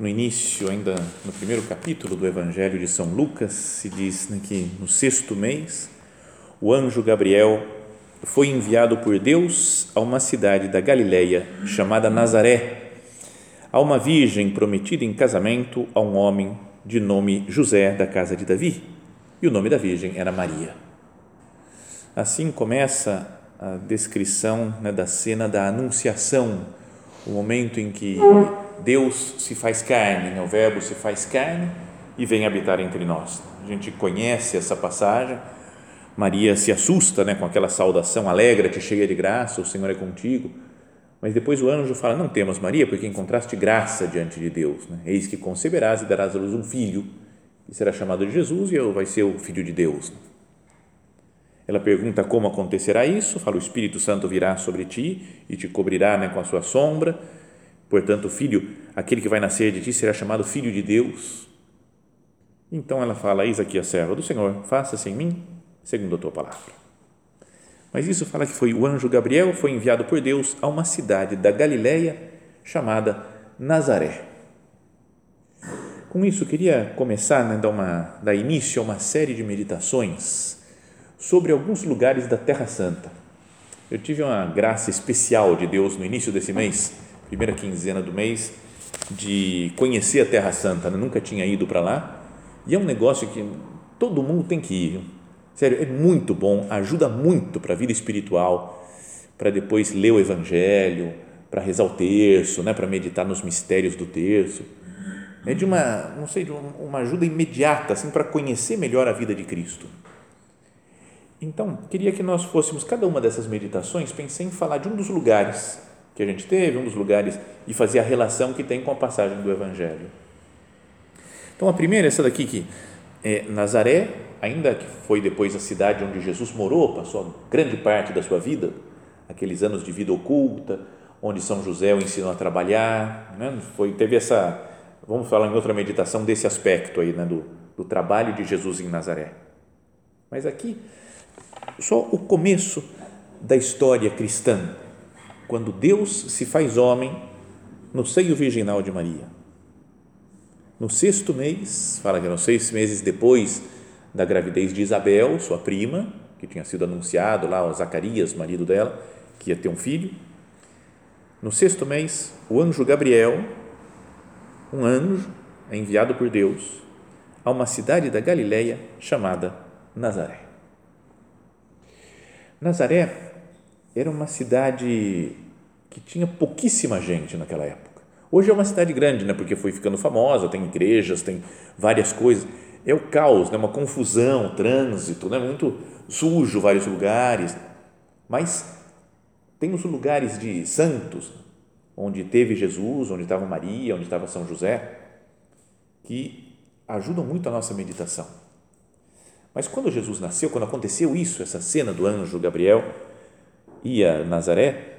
No início, ainda no primeiro capítulo do Evangelho de São Lucas, se diz né, que no sexto mês, o anjo Gabriel foi enviado por Deus a uma cidade da Galileia chamada Nazaré, a uma virgem prometida em casamento a um homem de nome José da casa de Davi, e o nome da virgem era Maria. Assim começa a descrição né, da cena da Anunciação, o momento em que Deus se faz carne, né? o Verbo se faz carne e vem habitar entre nós. A gente conhece essa passagem. Maria se assusta né, com aquela saudação: Alegra-te, cheia de graça, o Senhor é contigo. Mas depois o anjo fala: Não temas, Maria, porque encontraste graça diante de Deus. Né? Eis que conceberás e darás à luz um filho, que será chamado de Jesus e vai ser o filho de Deus. Ela pergunta como acontecerá isso. Fala: O Espírito Santo virá sobre ti e te cobrirá né, com a sua sombra Portanto, o filho, aquele que vai nascer de ti, será chamado filho de Deus. Então ela fala: Eis aqui a serva do Senhor, faça-se em mim segundo a tua palavra. Mas isso fala que foi o anjo Gabriel foi enviado por Deus a uma cidade da Galileia chamada Nazaré. Com isso, queria começar, né, dar, uma, dar início a uma série de meditações sobre alguns lugares da Terra Santa. Eu tive uma graça especial de Deus no início desse mês primeira quinzena do mês, de conhecer a Terra Santa. Né? Nunca tinha ido para lá. E é um negócio que todo mundo tem que ir. Sério, é muito bom, ajuda muito para a vida espiritual, para depois ler o Evangelho, para rezar o terço, né? para meditar nos mistérios do terço. É de uma, não sei, de uma ajuda imediata, assim, para conhecer melhor a vida de Cristo. Então, queria que nós fôssemos, cada uma dessas meditações, pensei em falar de um dos lugares que a gente teve, um dos lugares, e fazer a relação que tem com a passagem do Evangelho. Então, a primeira é essa daqui que é Nazaré, ainda que foi depois a cidade onde Jesus morou, passou grande parte da sua vida, aqueles anos de vida oculta, onde São José o ensinou a trabalhar, né? foi, teve essa, vamos falar em outra meditação desse aspecto aí, né? do, do trabalho de Jesus em Nazaré. Mas aqui, só o começo da história cristã, quando Deus se faz homem no seio virginal de Maria. No sexto mês, fala que eram seis meses depois da gravidez de Isabel, sua prima, que tinha sido anunciado lá ao Zacarias, marido dela, que ia ter um filho. No sexto mês, o anjo Gabriel, um anjo é enviado por Deus a uma cidade da Galileia chamada Nazaré. Nazaré era uma cidade que tinha pouquíssima gente naquela época. Hoje é uma cidade grande, né? Porque foi ficando famosa, tem igrejas, tem várias coisas. É o caos, né? Uma confusão, trânsito, né? Muito sujo vários lugares. Mas tem os lugares de santos, onde teve Jesus, onde estava Maria, onde estava São José, que ajudam muito a nossa meditação. Mas quando Jesus nasceu, quando aconteceu isso, essa cena do anjo Gabriel, ia a Nazaré,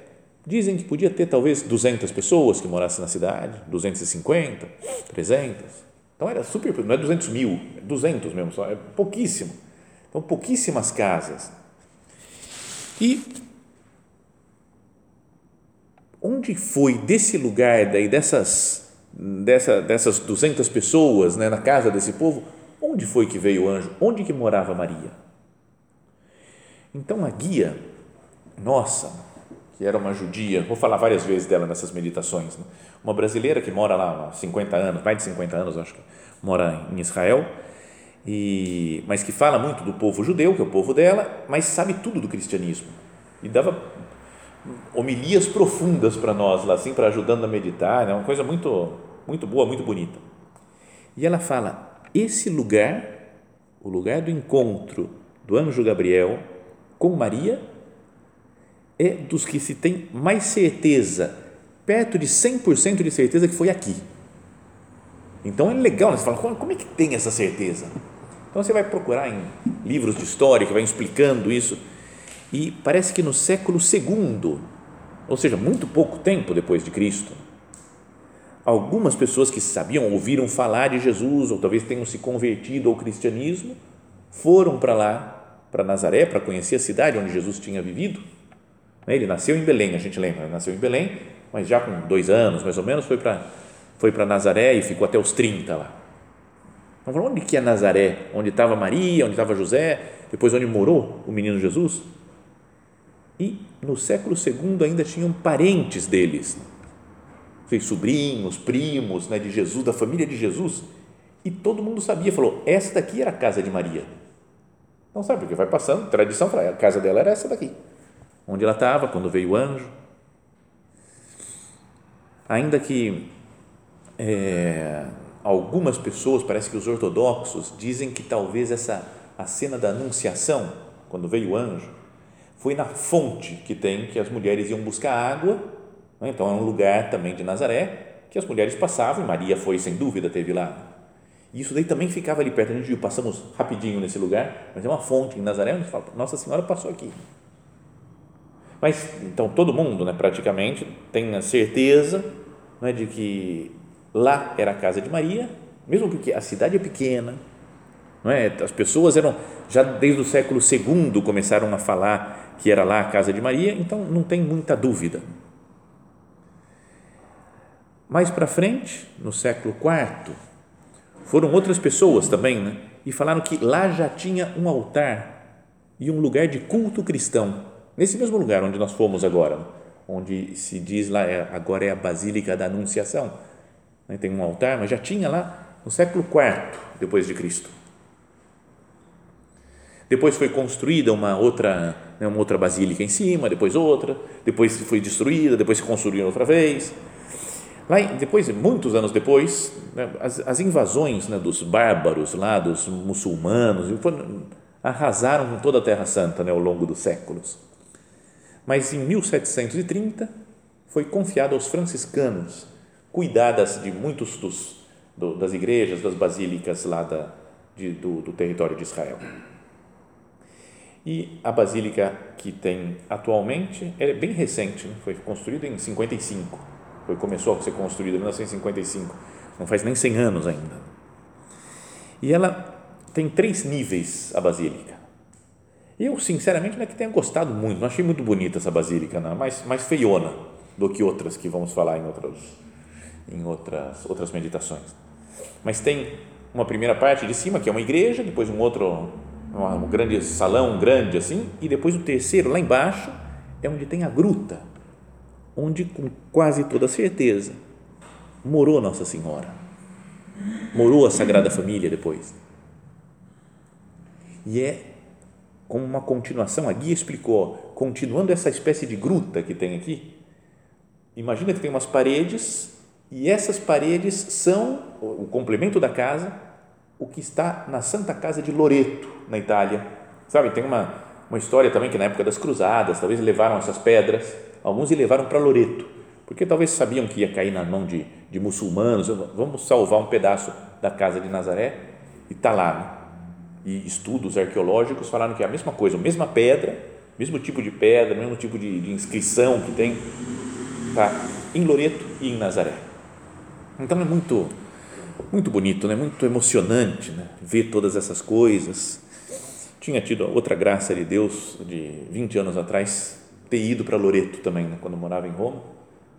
dizem que podia ter talvez 200 pessoas que morassem na cidade, 250, 300. Então era super, não é 200 mil, é 200 mesmo, só, é pouquíssimo. Então, pouquíssimas casas. E onde foi desse lugar, daí dessas, dessa, dessas 200 pessoas, né, na casa desse povo, onde foi que veio o anjo? Onde que morava Maria? Então, a guia nossa, que era uma judia, vou falar várias vezes dela nessas meditações, né? uma brasileira que mora lá há 50 anos, mais de 50 anos, acho que mora em Israel, e, mas que fala muito do povo judeu, que é o povo dela, mas sabe tudo do cristianismo. E dava homilias profundas para nós, lá assim, para ajudando a meditar, é né? uma coisa muito, muito boa, muito bonita. E ela fala: esse lugar, o lugar do encontro do anjo Gabriel com Maria, é dos que se tem mais certeza, perto de 100% de certeza que foi aqui. Então é legal, né? você fala, como é que tem essa certeza? Então você vai procurar em livros de história que vai explicando isso e parece que no século II, ou seja, muito pouco tempo depois de Cristo, algumas pessoas que sabiam, ouviram falar de Jesus ou talvez tenham se convertido ao cristianismo, foram para lá, para Nazaré, para conhecer a cidade onde Jesus tinha vivido. Ele nasceu em Belém, a gente lembra, nasceu em Belém, mas já com dois anos mais ou menos foi para foi para Nazaré e ficou até os 30 lá. Então, onde que é Nazaré? Onde estava Maria, onde estava José, depois onde morou o menino Jesus? E no século II ainda tinham parentes deles, sobrinhos, primos né, de Jesus, da família de Jesus, e todo mundo sabia, falou, essa daqui era a casa de Maria. Não sabe, porque vai passando, tradição, a casa dela era essa daqui, onde ela estava quando veio o anjo. Ainda que é, algumas pessoas, parece que os ortodoxos, dizem que talvez essa a cena da anunciação, quando veio o anjo, foi na fonte que tem que as mulheres iam buscar água, né? então é um lugar também de Nazaré que as mulheres passavam, e Maria foi sem dúvida, teve lá. Isso daí também ficava ali perto, a gente viu, passamos rapidinho nesse lugar, mas é uma fonte em Nazaré, onde fala, Nossa Senhora passou aqui. Mas, então, todo mundo, né, praticamente, tem a certeza né, de que lá era a casa de Maria, mesmo porque a cidade é pequena, não é? as pessoas eram, já desde o século II começaram a falar que era lá a casa de Maria, então não tem muita dúvida. Mais para frente, no século IV, foram outras pessoas também, né? E falaram que lá já tinha um altar e um lugar de culto cristão, nesse mesmo lugar onde nós fomos agora, onde se diz lá, é, agora é a Basílica da Anunciação. Né? Tem um altar, mas já tinha lá no século IV depois de Cristo. Depois foi construída uma outra, né, uma outra basílica em cima, depois outra, depois foi destruída, depois se construiu outra vez. Lá, depois, muitos anos depois, né, as, as, invasões né, dos bárbaros lá, dos muçulmanos, arrasaram toda a Terra Santa né, ao longo dos séculos. Mas em 1730 foi confiado aos franciscanos cuidar das, de muitos dos, do, das igrejas, das basílicas lá da, de, do, do território de Israel. E a basílica que tem atualmente é bem recente, né? foi construída em 55, foi, começou a ser construída em 1955, não faz nem 100 anos ainda. E ela tem três níveis, a basílica. Eu, sinceramente, não é que tenha gostado muito, não achei muito bonita essa basílica, não, mais, mais feiona do que outras que vamos falar em outras, em outras, outras meditações. Mas tem uma primeira parte de cima, que é uma igreja, depois um outro um grande salão grande assim, e depois o terceiro lá embaixo é onde tem a gruta, onde com quase toda certeza morou Nossa Senhora, morou a Sagrada Família depois. E é como uma continuação, a guia explicou, continuando essa espécie de gruta que tem aqui, imagina que tem umas paredes e essas paredes são o complemento da casa o que está na Santa Casa de Loreto, na Itália. Sabe, tem uma, uma história também que na época das cruzadas, talvez levaram essas pedras, alguns levaram para Loreto, porque talvez sabiam que ia cair na mão de, de muçulmanos, vamos salvar um pedaço da casa de Nazaré, e está lá. Né? E estudos arqueológicos falaram que é a mesma coisa, a mesma pedra, mesmo tipo de pedra, mesmo tipo de, de inscrição que tem, está em Loreto e em Nazaré. Então é muito muito bonito, né? muito emocionante né? ver todas essas coisas. Tinha tido outra graça de Deus de 20 anos atrás, ter ido para Loreto também, né? quando morava em Roma.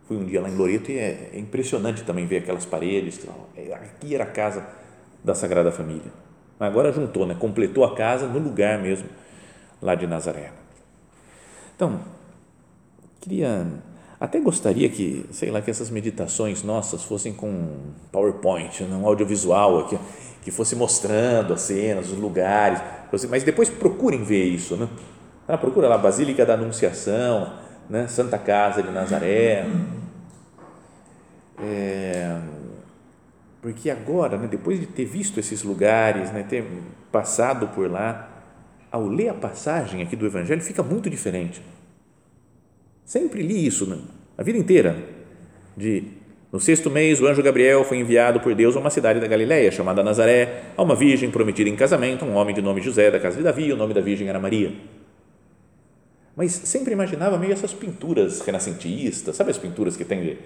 Fui um dia lá em Loreto e é, é impressionante também ver aquelas paredes. É, aqui era a casa da Sagrada Família. Agora juntou, né? completou a casa no lugar mesmo, lá de Nazaré. Então, queria Até gostaria que, sei lá, que essas meditações nossas fossem com PowerPoint, um audiovisual aqui, que fosse mostrando as cenas, os lugares, mas depois procurem ver isso, né? Ah, procura lá Basílica da Anunciação, né? Santa Casa de Nazaré. É, porque agora, né, depois de ter visto esses lugares, né, ter passado por lá, ao ler a passagem aqui do Evangelho, fica muito diferente. Sempre li isso, né, a vida inteira. De, no sexto mês, o anjo Gabriel foi enviado por Deus a uma cidade da Galiléia chamada Nazaré, a uma virgem prometida em casamento, um homem de nome José, da casa de Davi, o nome da virgem era Maria. Mas sempre imaginava meio essas pinturas renascentistas, sabe as pinturas que tem de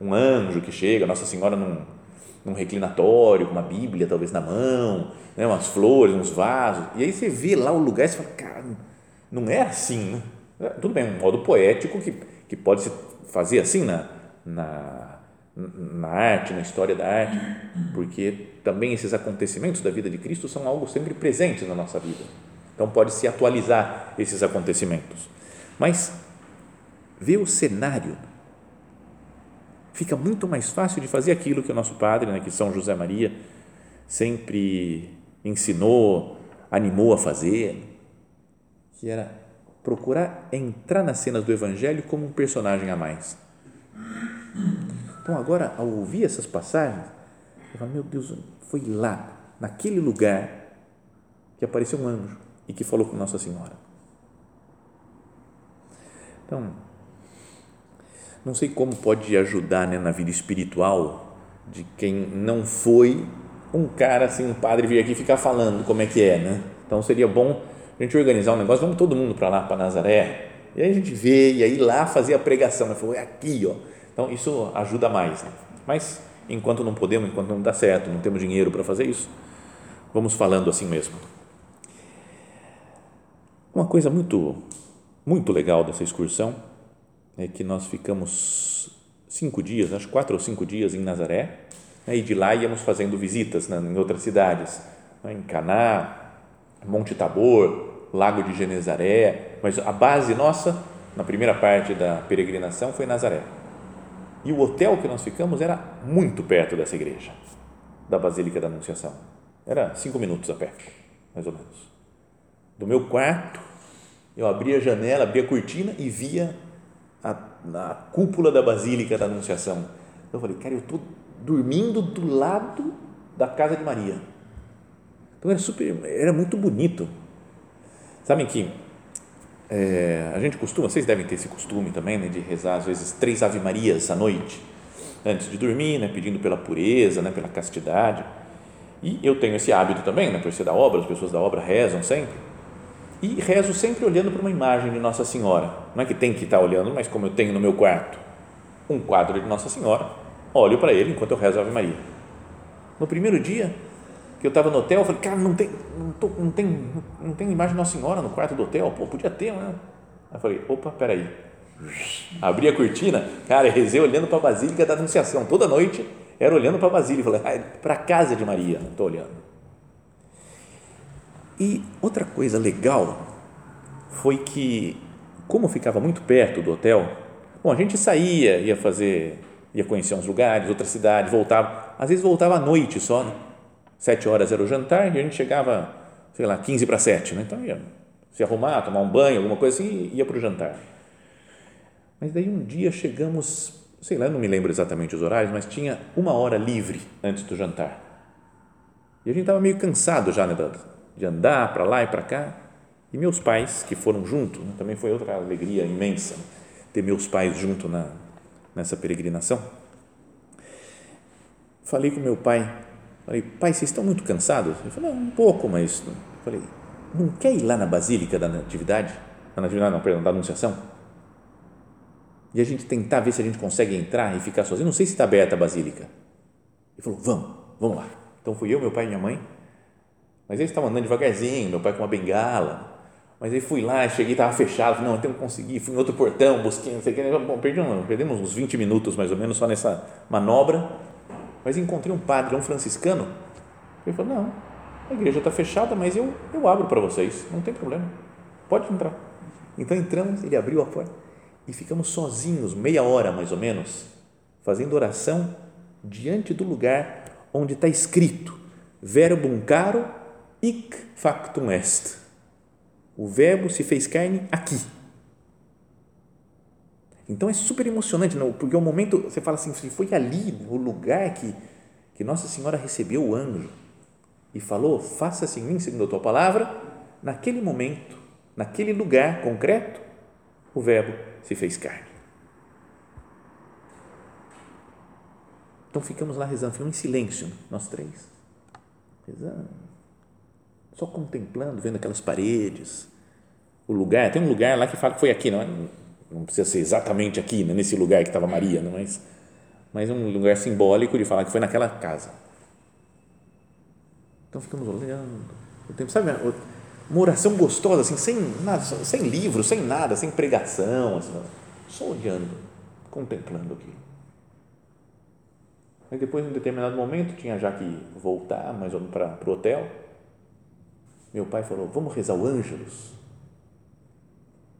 um anjo que chega, Nossa Senhora num num reclinatório, com uma Bíblia talvez na mão, né, umas flores, uns vasos. E aí você vê lá o lugar e você fala, cara, não é assim. Né? É, tudo bem, um modo poético que, que pode se fazer assim na, na, na arte, na história da arte, porque também esses acontecimentos da vida de Cristo são algo sempre presentes na nossa vida. Então pode se atualizar esses acontecimentos. Mas ver o cenário fica muito mais fácil de fazer aquilo que o nosso padre, né, que São José Maria, sempre ensinou, animou a fazer, que era procurar entrar nas cenas do Evangelho como um personagem a mais. Então, agora, ao ouvir essas passagens, eu falo, meu Deus, foi lá, naquele lugar, que apareceu um anjo e que falou com Nossa Senhora. Então, não sei como pode ajudar né, na vida espiritual de quem não foi um cara assim, um padre vir aqui ficar falando como é que é, né? Então seria bom a gente organizar um negócio, vamos todo mundo para lá, para Nazaré, e aí a gente vê, e aí lá fazer a pregação, né? Falou, é aqui, ó. Então isso ajuda mais, né? Mas enquanto não podemos, enquanto não dá certo, não temos dinheiro para fazer isso, vamos falando assim mesmo. Uma coisa muito, muito legal dessa excursão é que nós ficamos cinco dias, acho quatro ou cinco dias em Nazaré, né, e de lá íamos fazendo visitas né, em outras cidades, né, em Caná, Monte Tabor, Lago de Genezaré, mas a base nossa, na primeira parte da peregrinação, foi Nazaré. E o hotel que nós ficamos era muito perto dessa igreja, da Basílica da Anunciação. Era cinco minutos a pé, mais ou menos. Do meu quarto, eu abria a janela, abria a cortina e via a, na cúpula da Basílica da Anunciação. Eu falei, cara, eu estou dormindo do lado da casa de Maria. Então era super, era muito bonito. Sabem que é, a gente costuma, vocês devem ter esse costume também, né, de rezar às vezes três Ave Marias à noite, antes de dormir, né, pedindo pela pureza, né, pela castidade. E eu tenho esse hábito também, né, por ser da obra, as pessoas da obra rezam sempre e rezo sempre olhando para uma imagem de Nossa Senhora. Não é que tem que estar olhando, mas como eu tenho no meu quarto um quadro de Nossa Senhora, olho para ele enquanto eu rezo a Ave Maria. No primeiro dia que eu estava no hotel, eu falei, cara, não tem, não, tô, não tem, não tem imagem de Nossa Senhora no quarto do hotel. Pô, podia ter, né? Aí falei, opa, peraí. Abri a cortina, cara, rezei olhando para a Basílica da Anunciação. Toda noite era olhando para a Basílica. Falei, para a casa de Maria, não estou olhando. E outra coisa legal foi que, como ficava muito perto do hotel, bom, a gente saía, ia fazer, ia conhecer uns lugares, outras cidades, voltava, às vezes voltava à noite só, né? sete horas era o jantar e a gente chegava, sei lá, 15 para sete, né? então ia se arrumar, tomar um banho, alguma coisa assim e ia para o jantar. Mas daí um dia chegamos, sei lá, não me lembro exatamente os horários, mas tinha uma hora livre antes do jantar. E a gente estava meio cansado já, né, de andar para lá e para cá. E meus pais, que foram junto, né, também foi outra alegria imensa ter meus pais junto na, nessa peregrinação. Falei com meu pai, falei, pai, vocês estão muito cansados? Ele falou, um pouco, mas. Falei, não quer ir lá na Basílica da Natividade? Na Natividade, não, perdão, da Anunciação? E a gente tentar ver se a gente consegue entrar e ficar sozinho. Não sei se está aberta a Basílica. Ele falou, vamos, vamos lá. Então fui eu, meu pai e minha mãe mas eles estavam andando devagarzinho, meu pai com uma bengala. Mas aí fui lá, cheguei, estava fechado, falei, não, tenho que conseguir. Fui em outro portão, busquei, não sei o que. Bom, perdemos, perdemos uns 20 minutos mais ou menos só nessa manobra. Mas encontrei um padre, um franciscano. Ele falou, não, a igreja está fechada, mas eu, eu abro para vocês, não tem problema. Pode entrar. Então entramos, ele abriu a porta e ficamos sozinhos, meia hora mais ou menos, fazendo oração diante do lugar onde está escrito verbum caro hic factum est. O verbo se fez carne aqui. Então é super emocionante, não? porque o momento, você fala assim, foi ali o lugar que, que Nossa Senhora recebeu o anjo e falou: Faça-se em mim segundo a tua palavra. Naquele momento, naquele lugar concreto, o Verbo se fez carne. Então ficamos lá rezando, ficamos em silêncio, nós três, rezando, só contemplando, vendo aquelas paredes, o lugar. Tem um lugar lá que fala que foi aqui, não é? Não precisa ser exatamente aqui, né, nesse lugar que estava Maria, não, mas, mas um lugar simbólico de falar que foi naquela casa. Então ficamos olhando, o tempo, sabe? Uma oração gostosa, assim, sem nada, sem livro, sem nada, sem pregação, assim, só olhando, contemplando aqui. Aí depois, em um determinado momento, tinha já que voltar mais ou menos para o hotel. Meu pai falou: Vamos rezar o Ângelus.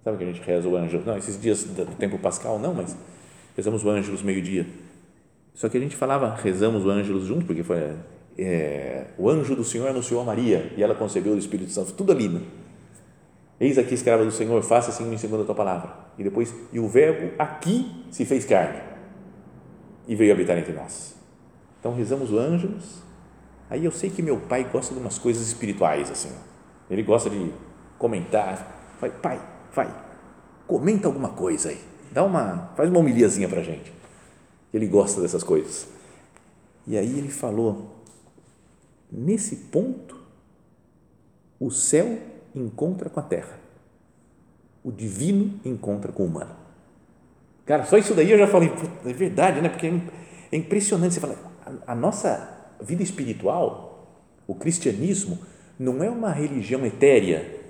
Sabe que a gente reza o Ângelus? Não, esses dias do tempo pascal, não, mas rezamos o Ângelus meio-dia. Só que a gente falava, rezamos o Ângelus junto, porque foi é, o anjo do Senhor anunciou a Maria e ela concebeu o Espírito Santo, tudo ali. Né? Eis aqui, escrava do Senhor, faça assim segundo a tua palavra. E depois, e o Verbo aqui se fez carne e veio habitar entre nós. Então rezamos o Ângelus. Aí eu sei que meu pai gosta de umas coisas espirituais assim. Ele gosta de comentar. Vai, pai, vai, comenta alguma coisa aí. Dá uma, faz uma homiliazinha para gente. Ele gosta dessas coisas. E aí ele falou Nesse ponto, o céu encontra com a terra, o divino encontra com o humano. Cara, só isso daí eu já falei, é verdade, né? Porque é impressionante. Você fala, a, a nossa vida espiritual, o cristianismo, não é uma religião etérea.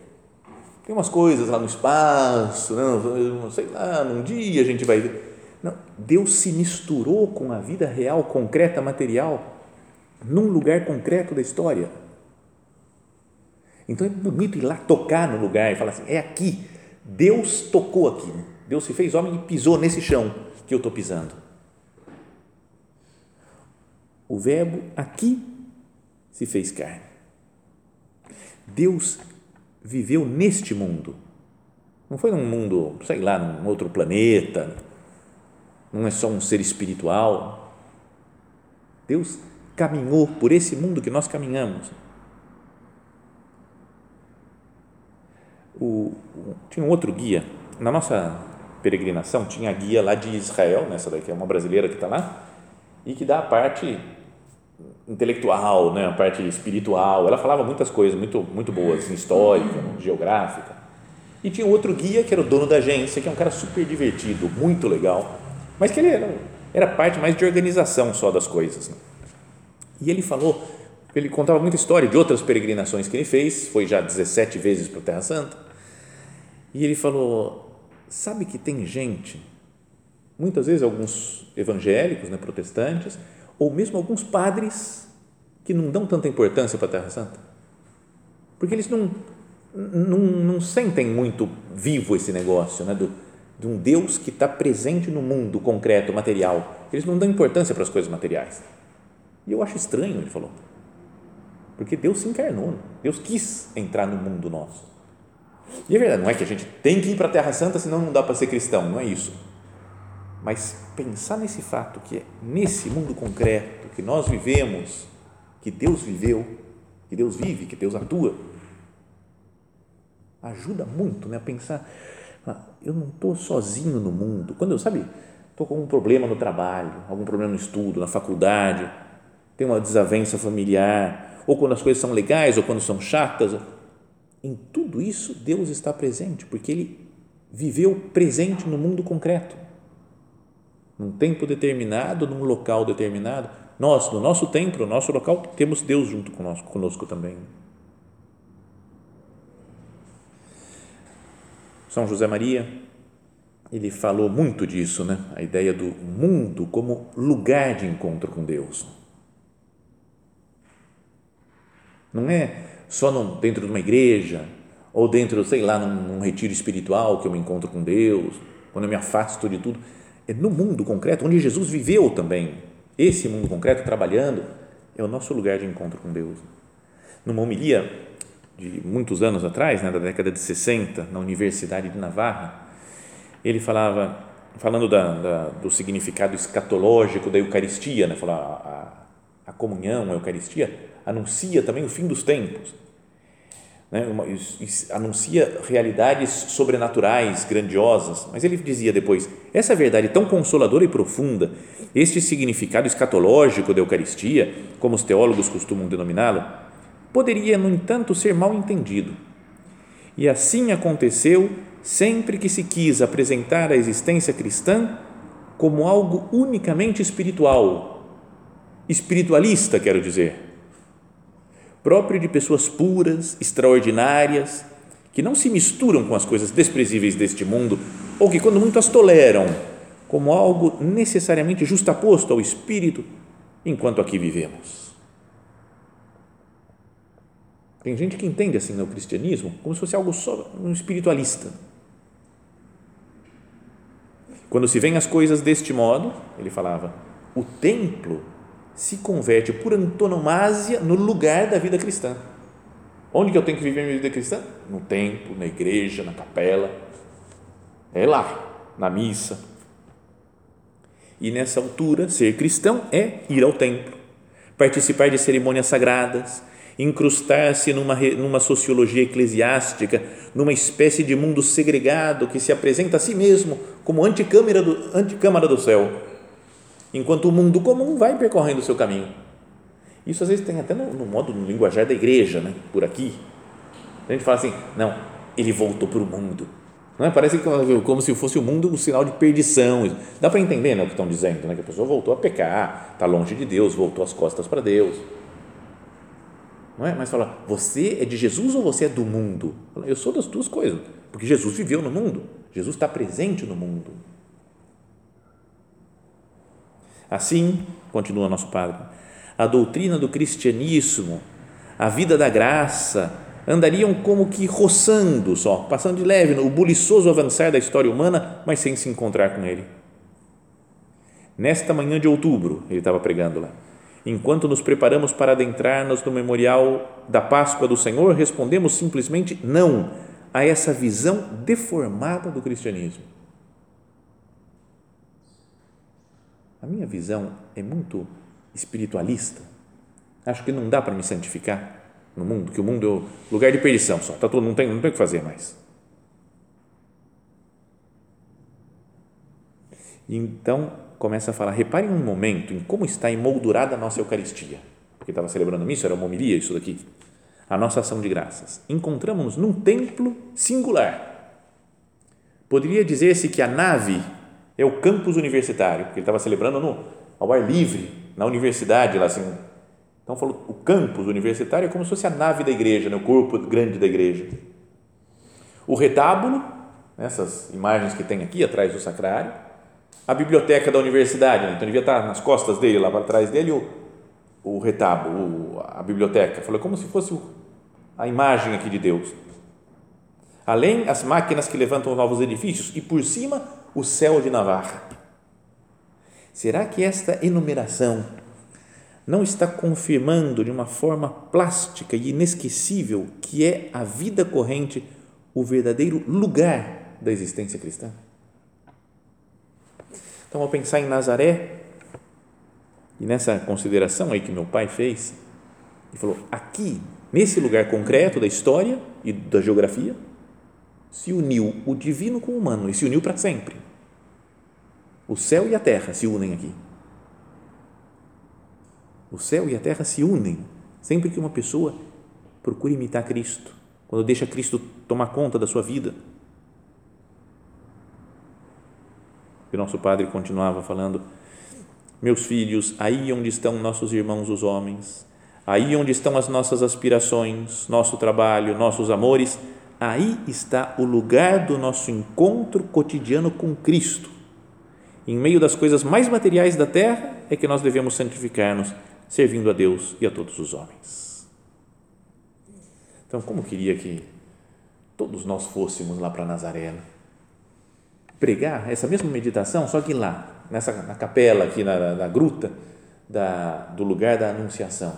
Tem umas coisas lá no espaço, não, sei lá, num dia a gente vai ver. Não, Deus se misturou com a vida real, concreta, material num lugar concreto da história. Então é bonito ir lá tocar no lugar e falar assim: é aqui. Deus tocou aqui. Deus se fez homem e pisou nesse chão que eu estou pisando. O Verbo aqui se fez carne. Deus viveu neste mundo. Não foi num mundo, sei lá, num outro planeta. Não é só um ser espiritual. Deus caminhou por esse mundo que nós caminhamos. O, tinha um outro guia, na nossa peregrinação, tinha a guia lá de Israel, nessa daqui é uma brasileira que está lá, e que dá a parte intelectual, né, a parte espiritual. Ela falava muitas coisas muito, muito boas, assim, histórica, geográfica. E tinha outro guia que era o dono da agência, que é um cara super divertido, muito legal, mas que ele era, era parte mais de organização só das coisas. Né? E ele falou, ele contava muita história de outras peregrinações que ele fez, foi já 17 vezes para a Terra Santa. E ele falou: sabe que tem gente, muitas vezes alguns evangélicos, né, protestantes, ou mesmo alguns padres que não dão tanta importância para a Terra Santa, porque eles não, não, não sentem muito vivo esse negócio né, do, de um Deus que está presente no mundo concreto, material. Eles não dão importância para as coisas materiais. E eu acho estranho, ele falou. Porque Deus se encarnou, Deus quis entrar no mundo nosso. E é verdade, não é que a gente tem que ir para a Terra Santa, senão não dá para ser cristão, não é isso. Mas pensar nesse fato que é nesse mundo concreto que nós vivemos, que Deus viveu, que Deus vive, que Deus atua, ajuda muito né, a pensar, ah, eu não estou sozinho no mundo. Quando eu, sabe, estou com um problema no trabalho, algum problema no estudo, na faculdade, tem uma desavença familiar, ou quando as coisas são legais, ou quando são chatas. Em tudo isso, Deus está presente, porque Ele viveu presente no mundo concreto, num tempo determinado, num local determinado. Nós, no nosso tempo, no nosso local, temos Deus junto conosco, conosco também. São José Maria, ele falou muito disso, né? A ideia do mundo como lugar de encontro com Deus. Não é só num, dentro de uma igreja ou dentro, sei lá, num, num retiro espiritual que eu me encontro com Deus. quando eu me afasto de tudo, no mundo concreto, onde Jesus viveu também. Esse mundo concreto, trabalhando, é o nosso lugar de encontro com Deus. Numa homilia de muitos anos atrás, né, da década de 60, na Universidade de Navarra, ele falava, falando da, da, do significado escatológico da Eucaristia, né, falar a, a comunhão, a Eucaristia, anuncia também o fim dos tempos né, uma, anuncia realidades sobrenaturais, grandiosas, mas ele dizia depois: essa verdade tão consoladora e profunda, este significado escatológico da Eucaristia, como os teólogos costumam denominá-lo, poderia, no entanto, ser mal entendido. E assim aconteceu sempre que se quis apresentar a existência cristã como algo unicamente espiritual, espiritualista, quero dizer próprio de pessoas puras, extraordinárias, que não se misturam com as coisas desprezíveis deste mundo ou que, quando muito, as toleram como algo necessariamente justaposto ao espírito enquanto aqui vivemos. Tem gente que entende assim no cristianismo como se fosse algo só um espiritualista. Quando se vêem as coisas deste modo, ele falava, o templo se converte por antonomasia no lugar da vida cristã. Onde que eu tenho que viver minha vida cristã? No templo, na igreja, na capela. É lá, na missa. E nessa altura, ser cristão é ir ao templo, participar de cerimônias sagradas, incrustar-se numa, numa sociologia eclesiástica, numa espécie de mundo segregado que se apresenta a si mesmo como anticâmara do, anticâmara do céu enquanto o mundo comum vai percorrendo o seu caminho. Isso às vezes tem até no, no modo, no linguajar da igreja, né? por aqui. A gente fala assim, não, ele voltou para o mundo. Não é? Parece como, se fosse o mundo um sinal de perdição. Dá para entender né, o que estão dizendo, né? que a pessoa voltou a pecar, está longe de Deus, voltou as costas para Deus. Não é? Mas fala, você é de Jesus ou você é do mundo? Eu sou das duas coisas, porque Jesus viveu no mundo, Jesus está presente no mundo. Assim, continua nosso Padre, a doutrina do cristianismo, a vida da graça, andariam como que roçando só, passando de leve no buliçoso avançar da história humana, mas sem se encontrar com ele. Nesta manhã de outubro, ele estava pregando lá, enquanto nos preparamos para adentrar-nos no memorial da Páscoa do Senhor, respondemos simplesmente não a essa visão deformada do cristianismo A minha visão é muito espiritualista. Acho que não dá para me santificar no mundo, que o mundo é o lugar de perdição só. Tá todo, não tem, não tem o que fazer mais. Então começa a falar, reparem um momento em como está emoldurada a nossa Eucaristia, porque estava celebrando missa, era uma homilia isso daqui, a nossa ação de graças. Encontramos-nos num templo singular. Poderia dizer-se que a nave é o campus universitário, porque ele estava celebrando no, ao ar livre, na universidade, lá assim. Então, falou, o campus universitário é como se fosse a nave da igreja, né, o corpo grande da igreja. O retábulo, essas imagens que tem aqui atrás do sacrário, a biblioteca da universidade, né? então devia estar nas costas dele, lá para trás dele, o, o retábulo, a biblioteca. Falou como se fosse a imagem aqui de Deus. Além as máquinas que levantam novos edifícios e por cima o céu de Navarra. Será que esta enumeração não está confirmando de uma forma plástica e inesquecível que é a vida corrente o verdadeiro lugar da existência cristã? Então, ao pensar em Nazaré, e nessa consideração aí que meu pai fez, ele falou: aqui, nesse lugar concreto da história e da geografia, se uniu o divino com o humano e se uniu para sempre. O céu e a terra se unem aqui. O céu e a terra se unem sempre que uma pessoa procura imitar Cristo, quando deixa Cristo tomar conta da sua vida. E nosso padre continuava falando: Meus filhos, aí onde estão nossos irmãos os homens, aí onde estão as nossas aspirações, nosso trabalho, nossos amores, aí está o lugar do nosso encontro cotidiano com Cristo em meio das coisas mais materiais da terra, é que nós devemos santificar-nos, servindo a Deus e a todos os homens. Então, como queria que todos nós fôssemos lá para Nazaré? Né? pregar essa mesma meditação, só que lá, nessa, na capela, aqui na, na gruta da, do lugar da Anunciação.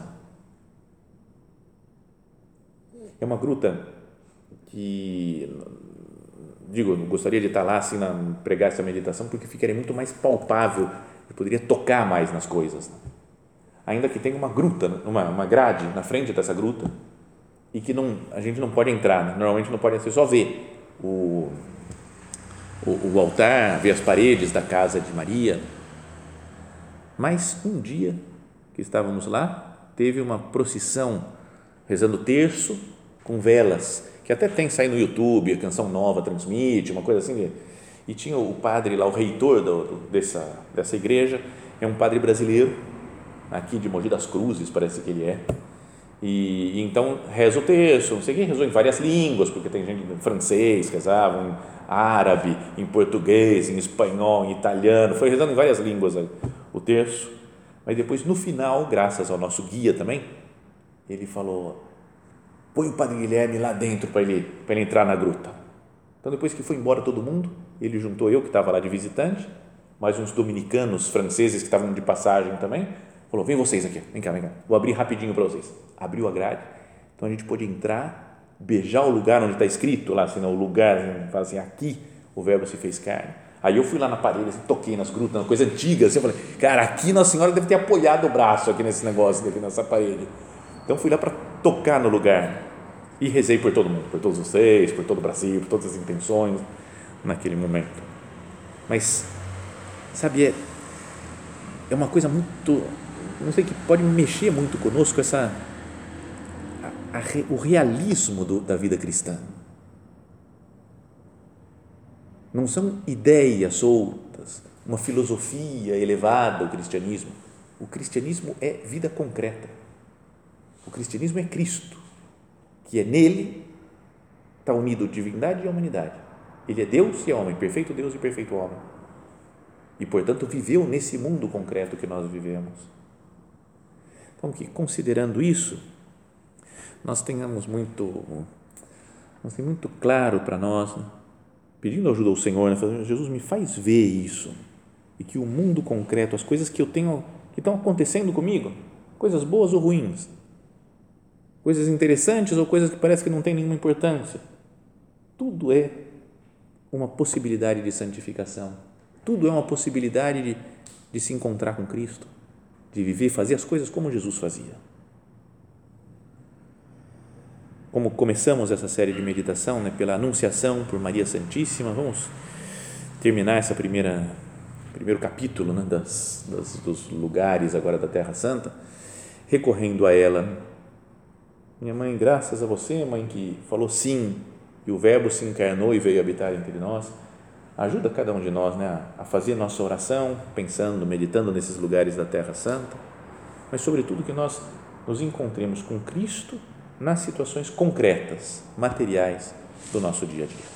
É uma gruta que, digo, gostaria de estar lá assim, na, pregar essa meditação, porque ficaria muito mais palpável, eu poderia tocar mais nas coisas. Ainda que tenha uma gruta, uma, uma grade na frente dessa gruta, e que não, a gente não pode entrar, né? normalmente não pode, ser só ver o, o, o altar, ver as paredes da casa de Maria. Mas um dia que estávamos lá, teve uma procissão rezando terço com velas, que até tem sair no YouTube, a canção nova transmite, uma coisa assim. E tinha o padre lá, o reitor do, do, dessa, dessa igreja, é um padre brasileiro, aqui de Mogi das Cruzes, parece que ele é. E, e então reza o terço, não sei quem rezou em várias línguas, porque tem gente em francês, rezavam em árabe, em português, em espanhol, em italiano, foi rezando em várias línguas o terço. Mas depois, no final, graças ao nosso guia também, ele falou: põe o Padre Guilherme lá dentro para ele, ele entrar na gruta. Então, depois que foi embora todo mundo, ele juntou eu, que estava lá de visitante, mais uns dominicanos franceses que estavam de passagem também, falou: vem vocês aqui, vem cá, vem cá, vou abrir rapidinho para vocês. Abriu a grade, então a gente pôde entrar, beijar o lugar onde está escrito lá, assim, o lugar, fala assim, aqui o Verbo se fez carne Aí eu fui lá na parede, assim, toquei nas grutas, coisa antiga, assim, eu falei, cara, aqui Nossa Senhora deve ter apoiado o braço aqui nesse negócio, aqui nessa parede. Então fui lá para tocar no lugar e rezei por todo mundo, por todos vocês, por todo o Brasil, por todas as intenções naquele momento. Mas, sabe, é, é uma coisa muito, não sei, que pode mexer muito conosco, essa, a, a, o realismo do, da vida cristã não são ideias soltas, uma filosofia elevada o cristianismo. O cristianismo é vida concreta. O cristianismo é Cristo, que é nele está unido divindade e humanidade. Ele é Deus e é homem, perfeito Deus e perfeito homem. E, portanto, viveu nesse mundo concreto que nós vivemos. Então, que considerando isso, nós tenhamos muito, nós tenhamos muito claro para nós né, pedindo ajuda ao Senhor, né? Falando, Jesus me faz ver isso e que o mundo concreto, as coisas que eu tenho, que estão acontecendo comigo, coisas boas ou ruins, coisas interessantes ou coisas que parece que não têm nenhuma importância, tudo é uma possibilidade de santificação, tudo é uma possibilidade de, de se encontrar com Cristo, de viver, fazer as coisas como Jesus fazia como começamos essa série de meditação, né, pela Anunciação por Maria Santíssima, vamos terminar essa primeira primeiro capítulo né, das, das, dos lugares agora da Terra Santa, recorrendo a ela. Minha mãe, graças a você, mãe, que falou sim e o Verbo se encarnou e veio habitar entre nós. Ajuda cada um de nós né, a fazer nossa oração, pensando, meditando nesses lugares da Terra Santa, mas, sobretudo, que nós nos encontremos com Cristo nas situações concretas, materiais do nosso dia a dia.